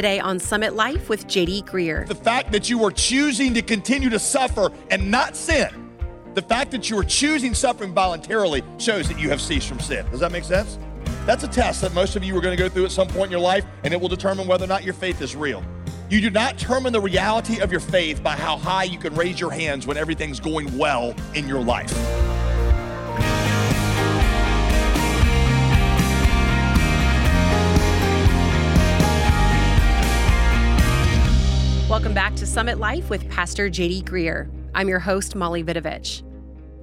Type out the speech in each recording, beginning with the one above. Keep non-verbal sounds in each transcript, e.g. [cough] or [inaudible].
Today on Summit Life with JD Greear. The fact that you are choosing to continue to suffer and not sin, the fact that you are choosing suffering voluntarily shows that you have ceased from sin. Does that make sense? That's a test that most of you are going to go through at some point in your life, and it will determine whether or not your faith is real. You do not determine the reality of your faith by how high you can raise your hands when everything's going well in your life. Welcome back to Summit Life with Pastor JD Greear. I'm your host, Molly Vidovich.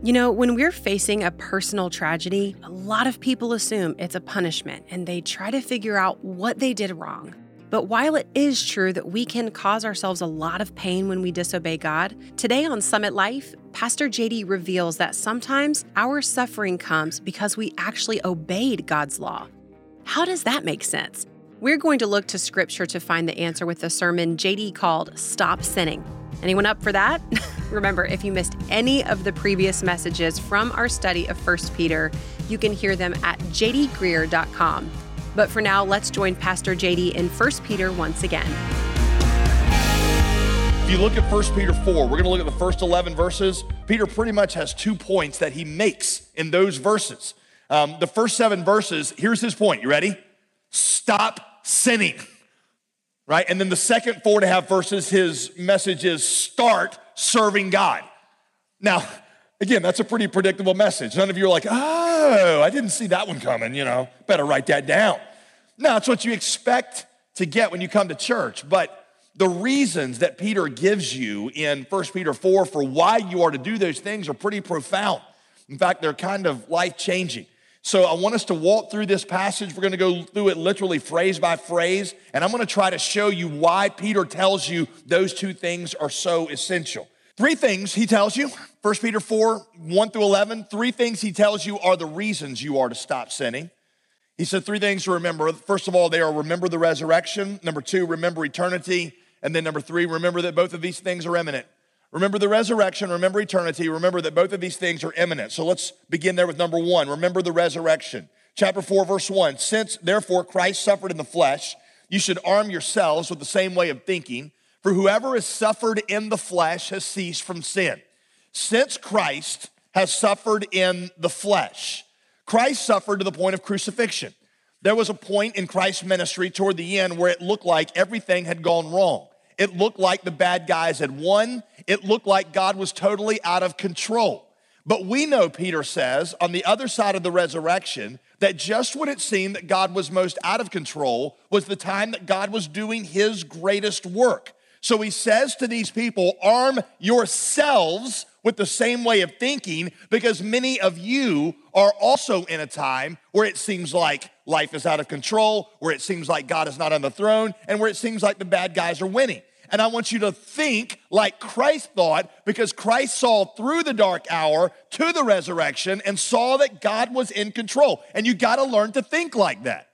You know, when we're facing a personal tragedy, a lot of people assume it's a punishment and they try to figure out what they did wrong. But while it is true that we can cause ourselves a lot of pain when we disobey God, today on Summit Life, Pastor JD reveals that sometimes our suffering comes because we actually obeyed God's law. How does that make sense? We're going to look to scripture to find the answer with the sermon JD called Stop Sinning. Anyone up for that? [laughs] Remember, if you missed any of the previous messages from our study of 1 Peter, you can hear them at jdgreear.com. But for now, let's join Pastor JD in 1 Peter once again. If you look at 1 Peter 4, we're going to look at the first 11 verses. Peter pretty much has two points that he makes in those verses. Um, the first seven verses, here's his point. You ready? Stop sinning. Right? And then the second four and a half verses, his message is start serving God. Now, again, that's a pretty predictable message. None of you are like, oh, I didn't see that one coming, you know, better write that down. No, it's what you expect to get when you come to church. But the reasons that Peter gives you in 1 Peter 4 for why you are to do those things are pretty profound. In fact, they're kind of life changing. So I want us to walk through this passage. We're going to go through it literally phrase by phrase, and I'm going to try to show you why Peter tells you those two things are so essential. Three things he tells you 1 Peter 4 1 through 11. Three things he tells you are the reasons you are to stop sinning. He said three things to remember. First of all, they are remember the resurrection. Number two, remember eternity. And then number three, remember that both of these things are imminent. Remember the resurrection, remember eternity, remember that both of these things are imminent. So let's begin there with number one. Remember the resurrection. Chapter 4, verse 1 Since therefore Christ suffered in the flesh, you should arm yourselves with the same way of thinking, for whoever has suffered in the flesh has ceased from sin. Since Christ has suffered in the flesh, Christ suffered to the point of crucifixion. There was a point in Christ's ministry toward the end where it looked like everything had gone wrong. It looked like the bad guys had won. It looked like God was totally out of control. But we know, Peter says, on the other side of the resurrection, that just when it seemed that God was most out of control was the time that God was doing his greatest work. So he says to these people, arm yourselves with the same way of thinking because many of you are also in a time where it seems like life is out of control, where it seems like God is not on the throne, and where it seems like the bad guys are winning. And I want you to think like Christ thought because Christ saw through the dark hour to the resurrection and saw that God was in control. And you got to learn to think like that.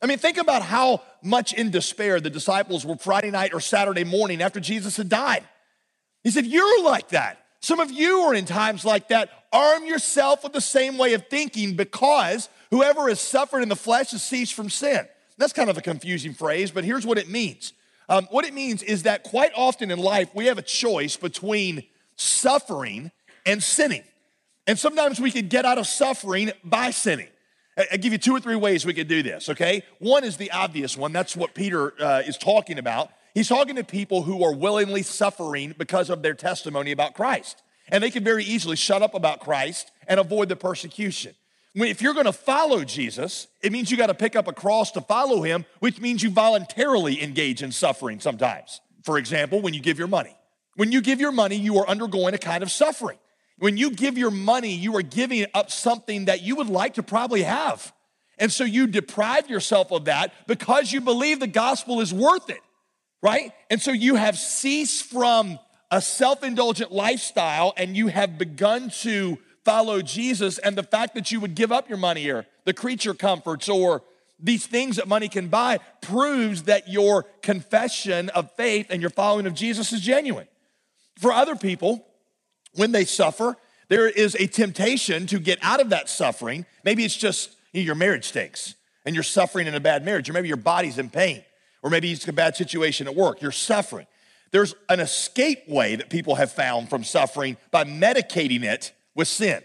I mean, think about how much in despair the disciples were Friday night or Saturday morning after Jesus had died. He said, You're like that. Some of you are in times like that. Arm yourself with the same way of thinking because whoever has suffered in the flesh has ceased from sin. That's kind of a confusing phrase, but here's what it means um, what it means is that quite often in life, we have a choice between suffering and sinning. And sometimes we can get out of suffering by sinning. I give you two or three ways we could do this, okay? One is the obvious one. That's what Peter uh, is talking about. He's talking to people who are willingly suffering because of their testimony about Christ. And they can very easily shut up about Christ and avoid the persecution if you're going to follow Jesus, it means you got to pick up a cross to follow him, which means you voluntarily engage in suffering sometimes. For example, when you give your money. When you give your money, you are undergoing a kind of suffering. When you give your money, you are giving up something that you would like to probably have. And so you deprive yourself of that because you believe the gospel is worth it, right? And so you have ceased from a self indulgent lifestyle and you have begun to follow Jesus and the fact that you would give up your money or the creature comforts or these things that money can buy proves that your confession of faith and your following of Jesus is genuine. For other people, when they suffer, there is a temptation to get out of that suffering. Maybe it's just you know, your marriage stinks and you're suffering in a bad marriage, or maybe your body's in pain. or maybe it's a bad situation at work. You're suffering. There's an escape way that people have found from suffering by medicating it with sin.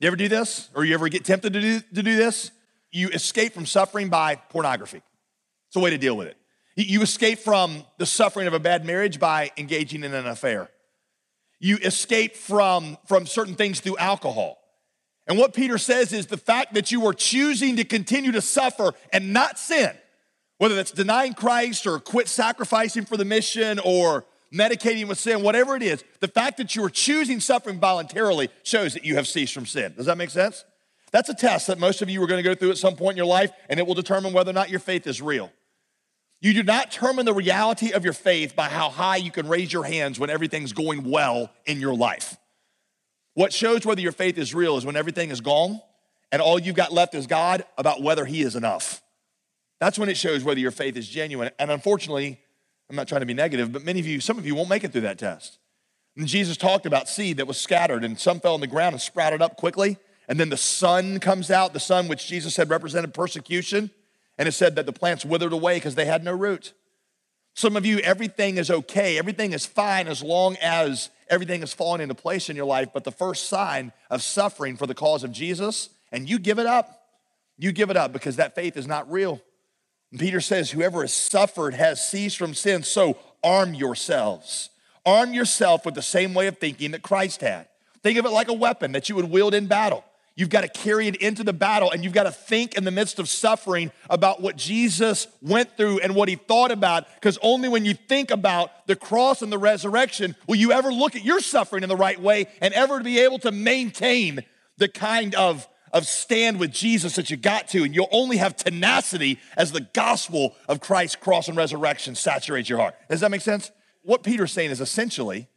You ever do this? Or you ever get tempted to do, to do this? You escape from suffering by pornography. It's a way to deal with it. You escape from the suffering of a bad marriage by engaging in an affair. You escape from, from certain things through alcohol. And what Peter says is the fact that you are choosing to continue to suffer and not sin, whether that's denying Christ or quit sacrificing for the mission or medicating with sin, whatever it is, the fact that you are choosing suffering voluntarily shows that you have ceased from sin. Does that make sense? That's a test that most of you are going to go through at some point in your life, and it will determine whether or not your faith is real. You do not determine the reality of your faith by how high you can raise your hands when everything's going well in your life. What shows whether your faith is real is when everything is gone and all you've got left is God about whether He is enough. That's when it shows whether your faith is genuine. And unfortunately, I'm not trying to be negative, but many of you, some of you won't make it through that test. And Jesus talked about seed that was scattered and some fell on the ground and sprouted up quickly. And then the sun comes out, the sun which Jesus said represented persecution. And it said that the plants withered away because they had no root. Some of you, everything is okay, everything is fine as long as everything is falling into place in your life. But the first sign of suffering for the cause of Jesus, and you give it up. You give it up because that faith is not real. And Peter says, Whoever has suffered has ceased from sin, so arm yourselves. Arm yourself with the same way of thinking that Christ had. Think of it like a weapon that you would wield in battle. You've got to carry it into the battle and you've got to think in the midst of suffering about what Jesus went through and what he thought about. Because only when you think about the cross and the resurrection will you ever look at your suffering in the right way and ever be able to maintain the kind of, of stand with Jesus that you got to. And you'll only have tenacity as the gospel of Christ's cross and resurrection saturates your heart. Does that make sense? What Peter's saying is essentially,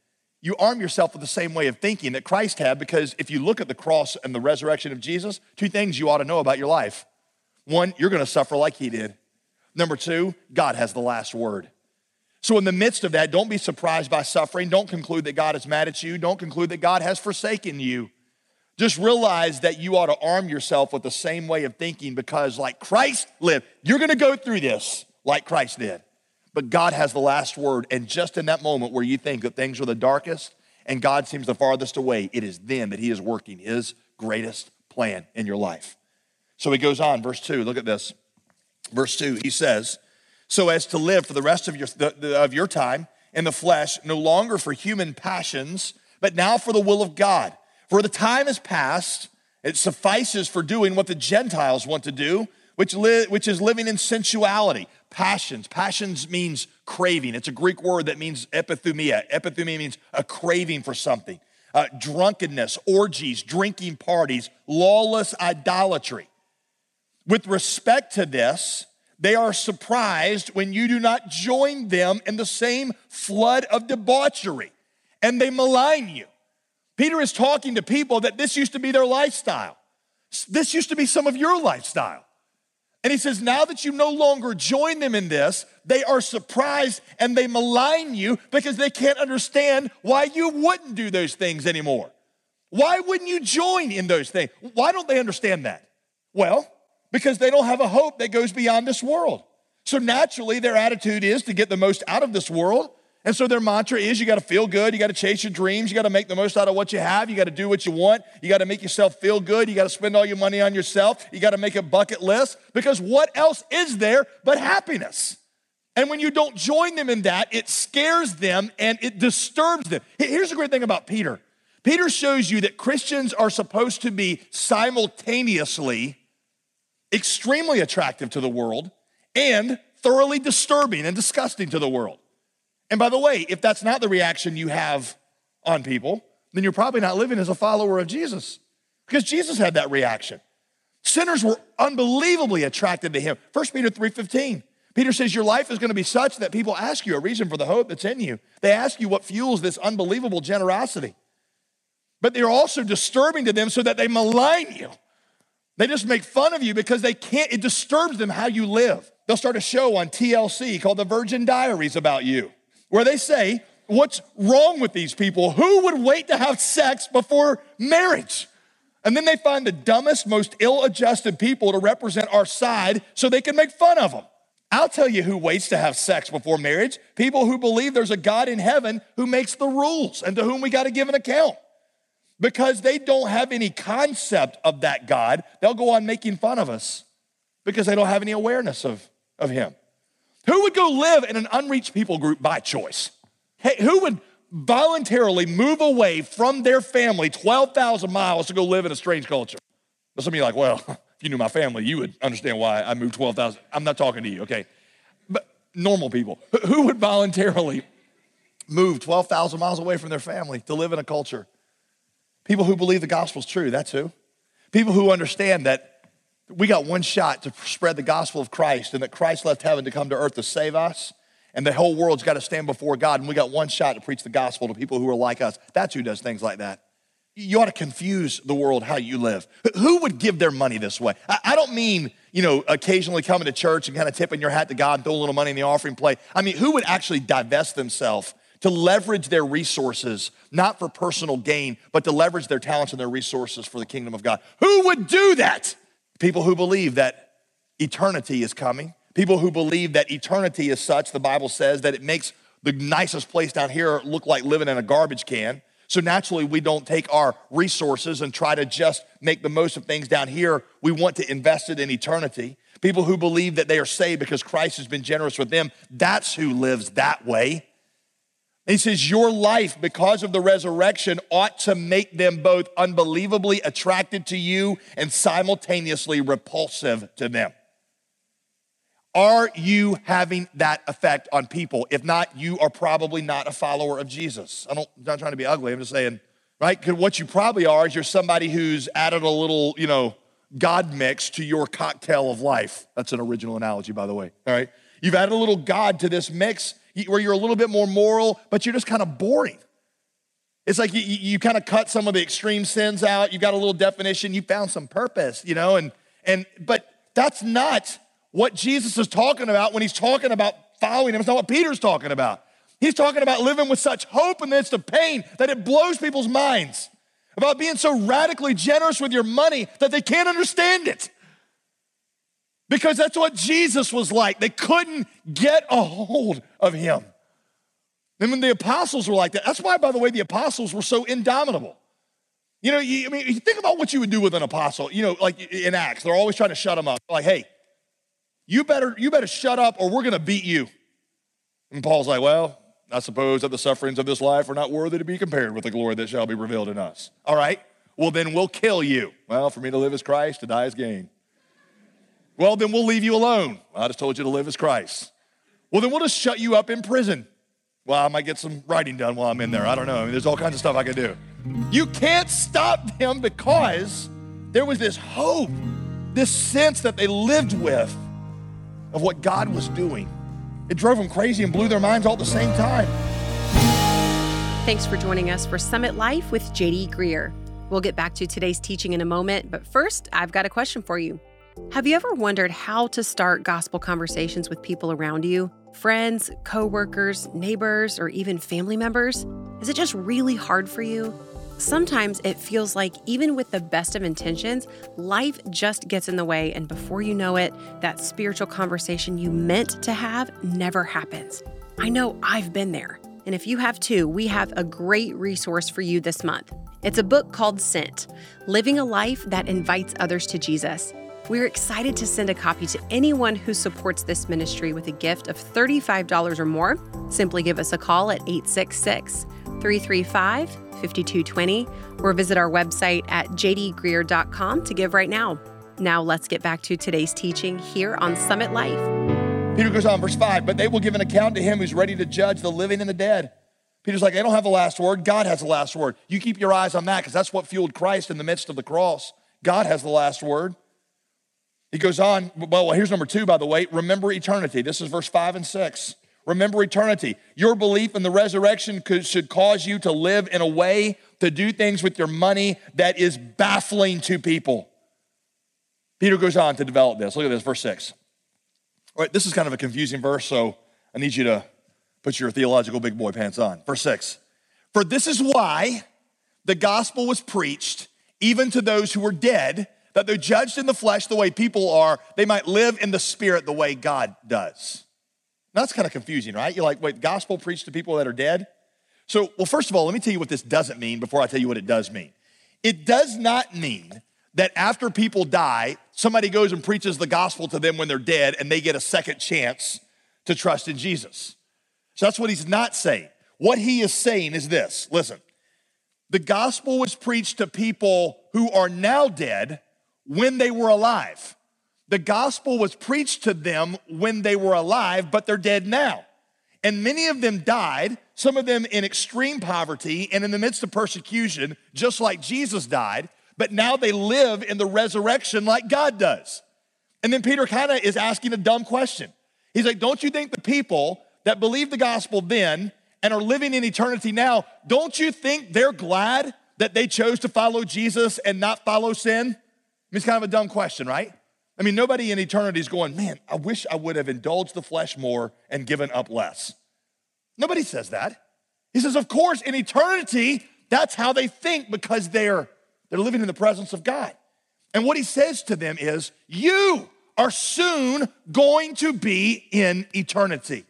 you arm yourself with the same way of thinking that Christ had because if you look at the cross and the resurrection of Jesus, two things you ought to know about your life. One, you're gonna suffer like he did. Number two, God has the last word. So, in the midst of that, don't be surprised by suffering. Don't conclude that God is mad at you. Don't conclude that God has forsaken you. Just realize that you ought to arm yourself with the same way of thinking because, like Christ lived, you're gonna go through this like Christ did but God has the last word. And just in that moment where you think that things are the darkest and God seems the farthest away, it is then that He is working His greatest plan in your life. So he goes on, verse 2, look at this. Verse 2, he says, So as to live for the rest of your, the, the, of your time in the flesh, no longer for human passions, but now for the will of God. For the time is past, it suffices for doing what the Gentiles want to do, which, li- which is living in sensuality passions. Passions means craving. It's a Greek word that means epithumia. Epithumia means a craving for something. Uh, drunkenness, orgies, drinking parties, lawless idolatry. With respect to this, they are surprised when you do not join them in the same flood of debauchery and they malign you. Peter is talking to people that this used to be their lifestyle. This used to be some of your lifestyle. And he says, now that you no longer join them in this, they are surprised and they malign you because they can't understand why you wouldn't do those things anymore. Why wouldn't you join in those things? Why don't they understand that? Well, because they don't have a hope that goes beyond this world. So naturally, their attitude is to get the most out of this world and so their mantra is you got to feel good, you got to chase your dreams, you got to make the most out of what you have, you got to do what you want, you got to make yourself feel good, you got to spend all your money on yourself, you got to make a bucket list because what else is there but happiness? And when you don't join them in that, it scares them and it disturbs them. Here's the great thing about Peter Peter shows you that Christians are supposed to be simultaneously extremely attractive to the world and thoroughly disturbing and disgusting to the world. And by the way, if that's not the reaction you have on people, then you're probably not living as a follower of Jesus. Because Jesus had that reaction. Sinners were unbelievably attracted to him. 1 Peter 3:15. Peter says your life is going to be such that people ask you a reason for the hope that's in you. They ask you what fuels this unbelievable generosity. But they're also disturbing to them so that they malign you. They just make fun of you because they can't, it disturbs them how you live. They'll start a show on TLC called The Virgin Diaries about you where they say, What's wrong with these people? Who would wait to have sex before marriage? And then they find the dumbest, most ill adjusted people to represent our side so they can make fun of them. I'll tell you who waits to have sex before marriage people who believe there's a God in heaven who makes the rules and to whom we got to give an account. Because they don't have any concept of that God, they'll go on making fun of us because they don't have any awareness of, of Him. Who would go live in an unreached people group by choice? Hey, who would voluntarily move away from their family 12,000 miles to go live in a strange culture? Some of you are like, well, [laughs] if you knew my family, you would understand why I moved 12,000. I'm not talking to you, okay? But normal people, who would voluntarily move 12,000 miles away from their family to live in a culture? People who believe the gospel's true, that's who. People who understand that we got one shot to spread the gospel of Christ and that Christ left heaven to come to earth to save us. And the whole world's got to stand before God, and we got one shot to preach the gospel to people who are like us. That's who does things like that. You ought to confuse the world how you live. Who would give their money this way? I don't mean, you know, occasionally coming to church and kind of tipping your hat to God and throw a little money in the offering plate. I mean, who would actually divest themselves to leverage their resources, not for personal gain, but to leverage their talents and their resources for the kingdom of God? Who would do that? People who believe that eternity is coming, people who believe that eternity is such, the Bible says, that it makes the nicest place down here look like living in a garbage can. So naturally, we don't take our resources and try to just make the most of things down here. We want to invest it in eternity. People who believe that they are saved because Christ has been generous with them, that's who lives that way. He says, Your life, because of the resurrection, ought to make them both unbelievably attracted to you and simultaneously repulsive to them. Are you having that effect on people? If not, you are probably not a follower of Jesus. I don't, I'm not trying to be ugly, I'm just saying, right? Because what you probably are is you're somebody who's added a little, you know, God mix to your cocktail of life. That's an original analogy, by the way, all right? You've added a little God to this mix where you're a little bit more moral, but you're just kind of boring. It's like you, you kind of cut some of the extreme sins out. You got a little definition. You found some purpose, you know, and and but that's not what Jesus is talking about when he's talking about following him. It's not what Peter's talking about. He's talking about living with such hope in the midst of pain that it blows people's minds. About being so radically generous with your money that they can't understand it. Because that's what Jesus was like. They couldn't get a hold of him. And when the apostles were like that, that's why, by the way, the apostles were so indomitable. You know, you, I mean, you think about what you would do with an apostle. You know, like in Acts, they're always trying to shut them up. Like, hey, you better, you better shut up, or we're going to beat you. And Paul's like, well, I suppose that the sufferings of this life are not worthy to be compared with the glory that shall be revealed in us. All right, well then we'll kill you. Well, for me to live as Christ, to die as gain. Well, then we'll leave you alone. I just told you to live as Christ. Well, then we'll just shut you up in prison. Well, I might get some writing done while I'm in there. I don't know. I mean, there's all kinds of stuff I can do. You can't stop them because there was this hope, this sense that they lived with of what God was doing. It drove them crazy and blew their minds all at the same time. Thanks for joining us for Summit Life with JD Greear. We'll get back to today's teaching in a moment, but first, I've got a question for you. Have you ever wondered how to start gospel conversations with people around you? Friends, coworkers, neighbors, or even family members? Is it just really hard for you? Sometimes it feels like, even with the best of intentions, life just gets in the way, and before you know it, that spiritual conversation you meant to have never happens. I know I've been there. And if you have too, we have a great resource for you this month. It's a book called Sent Living a Life That Invites Others to Jesus. We're excited to send a copy to anyone who supports this ministry with a gift of $35 or more. Simply give us a call at 866 335 5220 or visit our website at jdgreear.com to give right now. Now let's get back to today's teaching here on Summit Life. Peter goes on, verse 5, but they will give an account to him who's ready to judge the living and the dead. Peter's like, they don't have the last word. God has the last word. You keep your eyes on that because that's what fueled Christ in the midst of the cross. God has the last word. He goes on, well, here's number two, by the way. Remember eternity. This is verse five and six. Remember eternity. Your belief in the resurrection could, should cause you to live in a way, to do things with your money that is baffling to people. Peter goes on to develop this. Look at this, verse six. All right, this is kind of a confusing verse, so I need you to put your theological big boy pants on. Verse six. For this is why the gospel was preached even to those who were dead that they're judged in the flesh the way people are, they might live in the spirit the way God does. Now, that's kind of confusing, right? You're like, wait, gospel preached to people that are dead? So, well, first of all, let me tell you what this doesn't mean before I tell you what it does mean. It does not mean that after people die, somebody goes and preaches the gospel to them when they're dead and they get a second chance to trust in Jesus. So that's what he's not saying. What he is saying is this listen, the gospel was preached to people who are now dead when they were alive. The gospel was preached to them when they were alive, but they're dead now. And many of them died, some of them in extreme poverty and in the midst of persecution, just like Jesus died, but now they live in the resurrection like God does. And then Peter kind of is asking a dumb question. He's like, Don't you think the people that believed the gospel then and are living in eternity now, don't you think they're glad that they chose to follow Jesus and not follow sin? I mean, it's kind of a dumb question, right? I mean, nobody in eternity is going, man, I wish I would have indulged the flesh more and given up less. Nobody says that. He says, of course, in eternity, that's how they think because they're, they're living in the presence of God. And what he says to them is, you are soon going to be in eternity.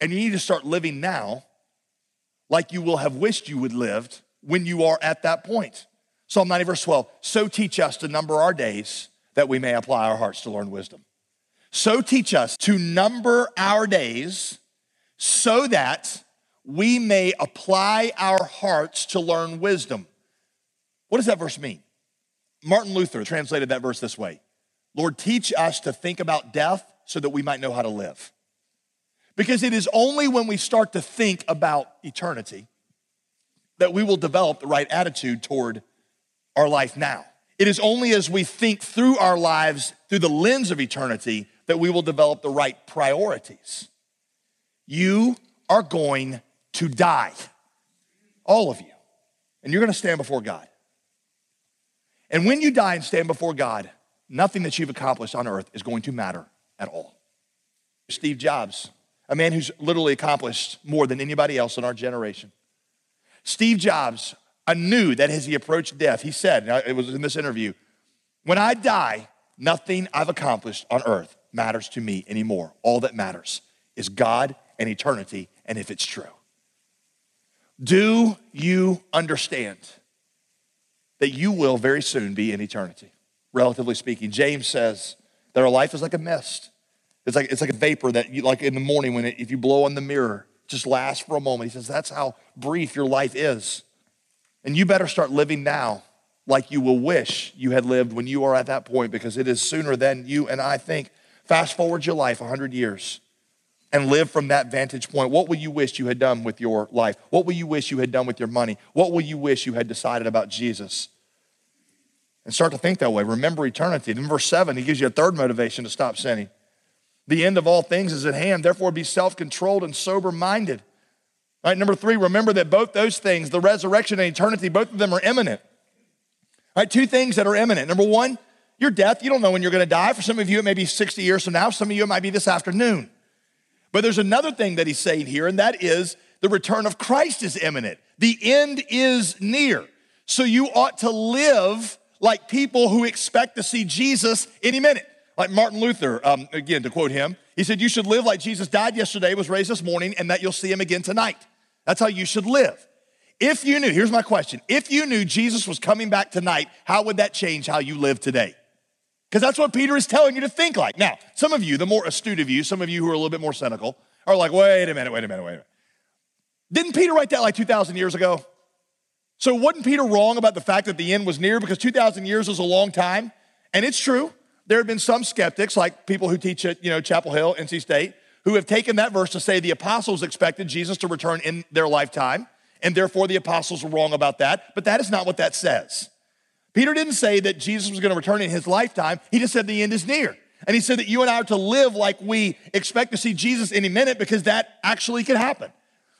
And you need to start living now like you will have wished you would lived when you are at that point. Psalm 90, verse 12. So teach us to number our days that we may apply our hearts to learn wisdom. So teach us to number our days so that we may apply our hearts to learn wisdom. What does that verse mean? Martin Luther translated that verse this way Lord, teach us to think about death so that we might know how to live. Because it is only when we start to think about eternity that we will develop the right attitude toward our life now. It is only as we think through our lives through the lens of eternity that we will develop the right priorities. You are going to die, all of you, and you're going to stand before God. And when you die and stand before God, nothing that you've accomplished on earth is going to matter at all. Steve Jobs a man who's literally accomplished more than anybody else in our generation. Steve Jobs, I knew that as he approached death, he said, it was in this interview, when I die, nothing I've accomplished on earth matters to me anymore. All that matters is God and eternity, and if it's true. Do you understand that you will very soon be in eternity? Relatively speaking, James says that our life is like a mist. It's like, it's like a vapor that you, like in the morning when it, if you blow on the mirror, just lasts for a moment. He says, that's how brief your life is. And you better start living now like you will wish you had lived when you are at that point because it is sooner than you and I think. Fast forward your life 100 years and live from that vantage point. What will you wish you had done with your life? What will you wish you had done with your money? What will you wish you had decided about Jesus? And start to think that way. Remember eternity. In verse 7, he gives you a third motivation to stop sinning. The end of all things is at hand. Therefore, be self controlled and sober minded. Right, number three, remember that both those things, the resurrection and eternity, both of them are imminent. Right, two things that are imminent. Number one, your death. You don't know when you're going to die. For some of you, it may be 60 years from now. Some of you, it might be this afternoon. But there's another thing that he's saying here, and that is the return of Christ is imminent. The end is near. So you ought to live like people who expect to see Jesus any minute. Like Martin Luther, um, again, to quote him, he said, You should live like Jesus died yesterday, was raised this morning, and that you'll see him again tonight. That's how you should live. If you knew, here's my question if you knew Jesus was coming back tonight, how would that change how you live today? Because that's what Peter is telling you to think like. Now, some of you, the more astute of you, some of you who are a little bit more cynical, are like, wait a minute, wait a minute, wait a minute. Didn't Peter write that like 2,000 years ago? So wasn't Peter wrong about the fact that the end was near? Because 2,000 years is a long time. And it's true there have been some skeptics, like people who teach at you know, Chapel Hill, NC State, who have taken that verse to say the apostles expected Jesus to return in their lifetime, and therefore the apostles were wrong about that. But that is not what that says. Peter didn't say that Jesus was going to return in his lifetime, he just said the end is near. And he said that you and I are to live like we expect to see Jesus any minute because that actually could happen.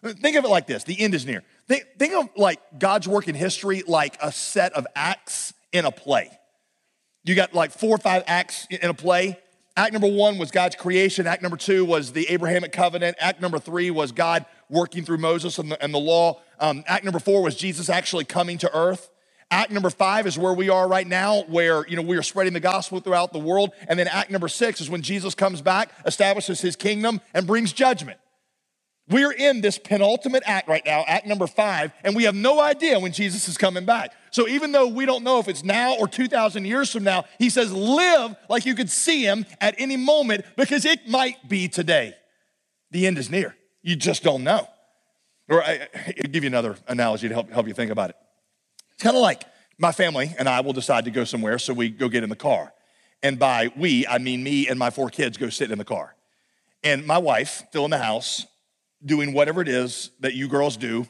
Think of it like this the end is near. Think, think of like God's work in history like a set of acts in a play. You got like four or five acts in a play. Act number one was God's creation. Act number two was the Abrahamic covenant. Act number three was God working through Moses and the, and the law. Um, act number four was Jesus actually coming to earth. Act number five is where we are right now, where you know we are spreading the gospel throughout the world. And then act number six is when Jesus comes back, establishes his kingdom, and brings judgment. We're in this penultimate act right now, act number five, and we have no idea when Jesus is coming back. So even though we don't know if it's now or 2,000 years from now, he says, live like you could see him at any moment because it might be today. The end is near. You just don't know. Or I, will give you another analogy to help, help you think about it. It's Kind of like my family and I will decide to go somewhere, so we go get in the car. And by we, I mean me and my four kids go sit in the car. And my wife, still in the house, doing whatever it is that you girls do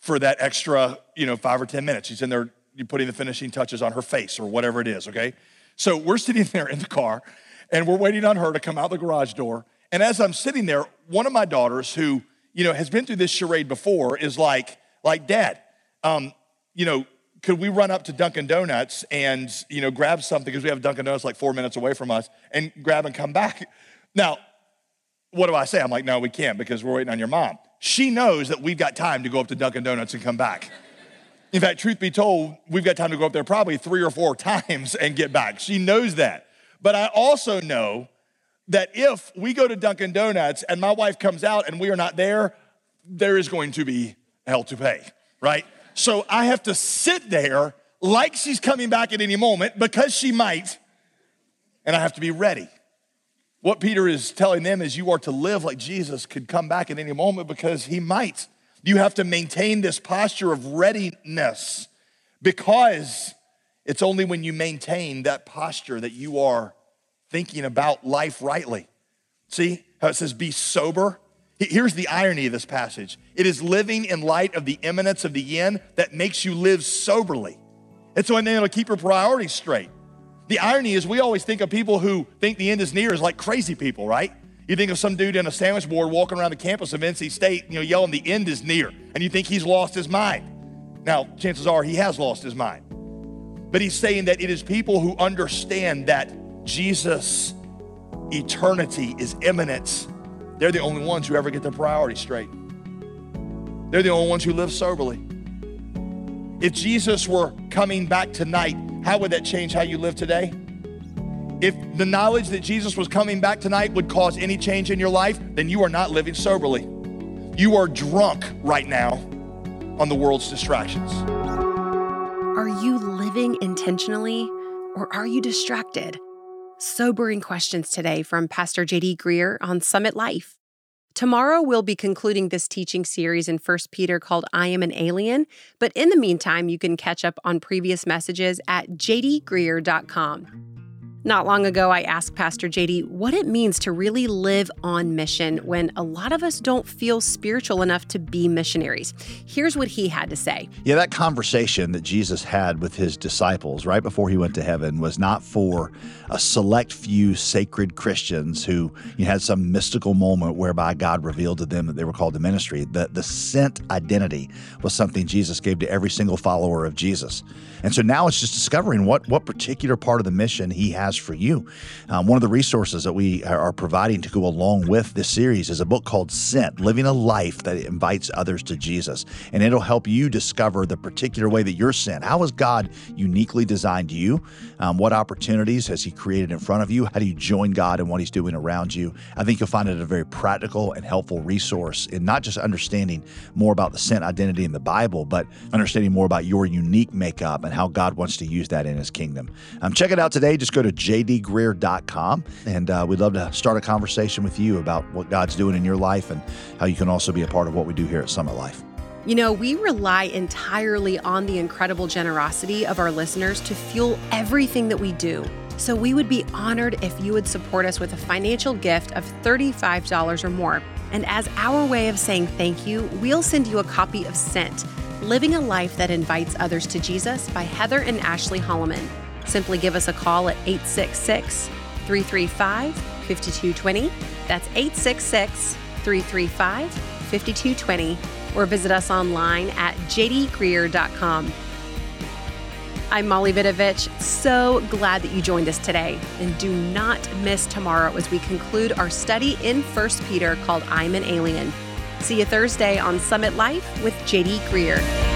for that extra, you know, five or 10 minutes. She's in there putting the finishing touches on her face or whatever it is, okay? So we're sitting [laughs] there in the car and we're waiting on her to come out the garage door. And as I'm sitting there, one of my daughters who, you know, has been through this charade before is like, like, Dad, um, you know, could we run up to Dunkin' Donuts and, you know, grab something because we have Dunkin' Donuts like four minutes away from us and grab and come back? Now, what do I say? I'm like, no, we can't because we're waiting on your mom. She knows that we've got time to go up to Dunkin' Donuts and come back. In fact, truth be told, we've got time to go up there probably three or four [laughs] times and get back. She knows that. But I also know that if we go to Dunkin' Donuts and my wife comes out and we are not there, there is going to be hell to pay, right? So I have to sit there like she's coming back at any moment because she might, and I have to be ready. What Peter is telling them is you are to live like Jesus could come back at any moment because he might. You have to maintain this posture of readiness because it's only when you maintain that posture that you are thinking about life rightly. See how it says, be sober? Here's the irony of this passage it is living in light of the imminence of the end that makes you live soberly. It's when it'll keep your priorities straight. The irony is, we always think of people who think the end is near as like crazy people, right? You think of some dude in a sandwich board walking around the campus of NC State, you know, yelling, the end is near, and you think he's lost his mind. Now, chances are he has lost his mind. But he's saying that it is people who understand that Jesus' eternity is imminent. They're the only ones who ever get their priorities straight. They're the only ones who live soberly. If Jesus were coming back tonight, how would that change how you live today? If the knowledge that Jesus was coming back tonight would cause any change in your life, then you are not living soberly. You are drunk right now on the world's distractions. Are you living intentionally or are you distracted? Sobering questions today from Pastor JD Greear on Summit Life. Tomorrow, we'll be concluding this teaching series in 1 Peter called I Am an Alien. But in the meantime, you can catch up on previous messages at jdgreear.com. Not long ago, I asked Pastor JD what it means to really live on mission when a lot of us don't feel spiritual enough to be missionaries. Here's what he had to say. Yeah, that conversation that Jesus had with his disciples right before he went to heaven was not for a select few sacred Christians who you know, had some mystical moment whereby God revealed to them that they were called to ministry. The, the sent identity was something Jesus gave to every single follower of Jesus. And so now it's just discovering what, what particular part of the mission he has for you. Um, one of the resources that we are providing to go along with this series is a book called Sent Living a Life that invites others to Jesus. And it'll help you discover the particular way that you're sent. How has God uniquely designed you? Um, what opportunities has He created in front of you? How do you join God in what He's doing around you? I think you'll find it a very practical and helpful resource in not just understanding more about the sent identity in the Bible, but understanding more about your unique makeup and how God wants to use that in His kingdom. Um, check it out today. Just go to jdgreear.com. And uh, we'd love to start a conversation with you about what God's doing in your life and how you can also be a part of what we do here at Summit Life. You know, we rely entirely on the incredible generosity of our listeners to fuel everything that we do. So we would be honored if you would support us with a financial gift of $35 or more. And as our way of saying thank you, we'll send you a copy of Sent Living a Life That Invites Others to Jesus by Heather and Ashley Holleman. Simply give us a call at 866 335 5220. That's 866 335 5220. Or visit us online at jdgreear.com. I'm Molly Vidovich. So glad that you joined us today. And do not miss tomorrow as we conclude our study in 1 Peter called I'm an Alien. See you Thursday on Summit Life with JD Greear.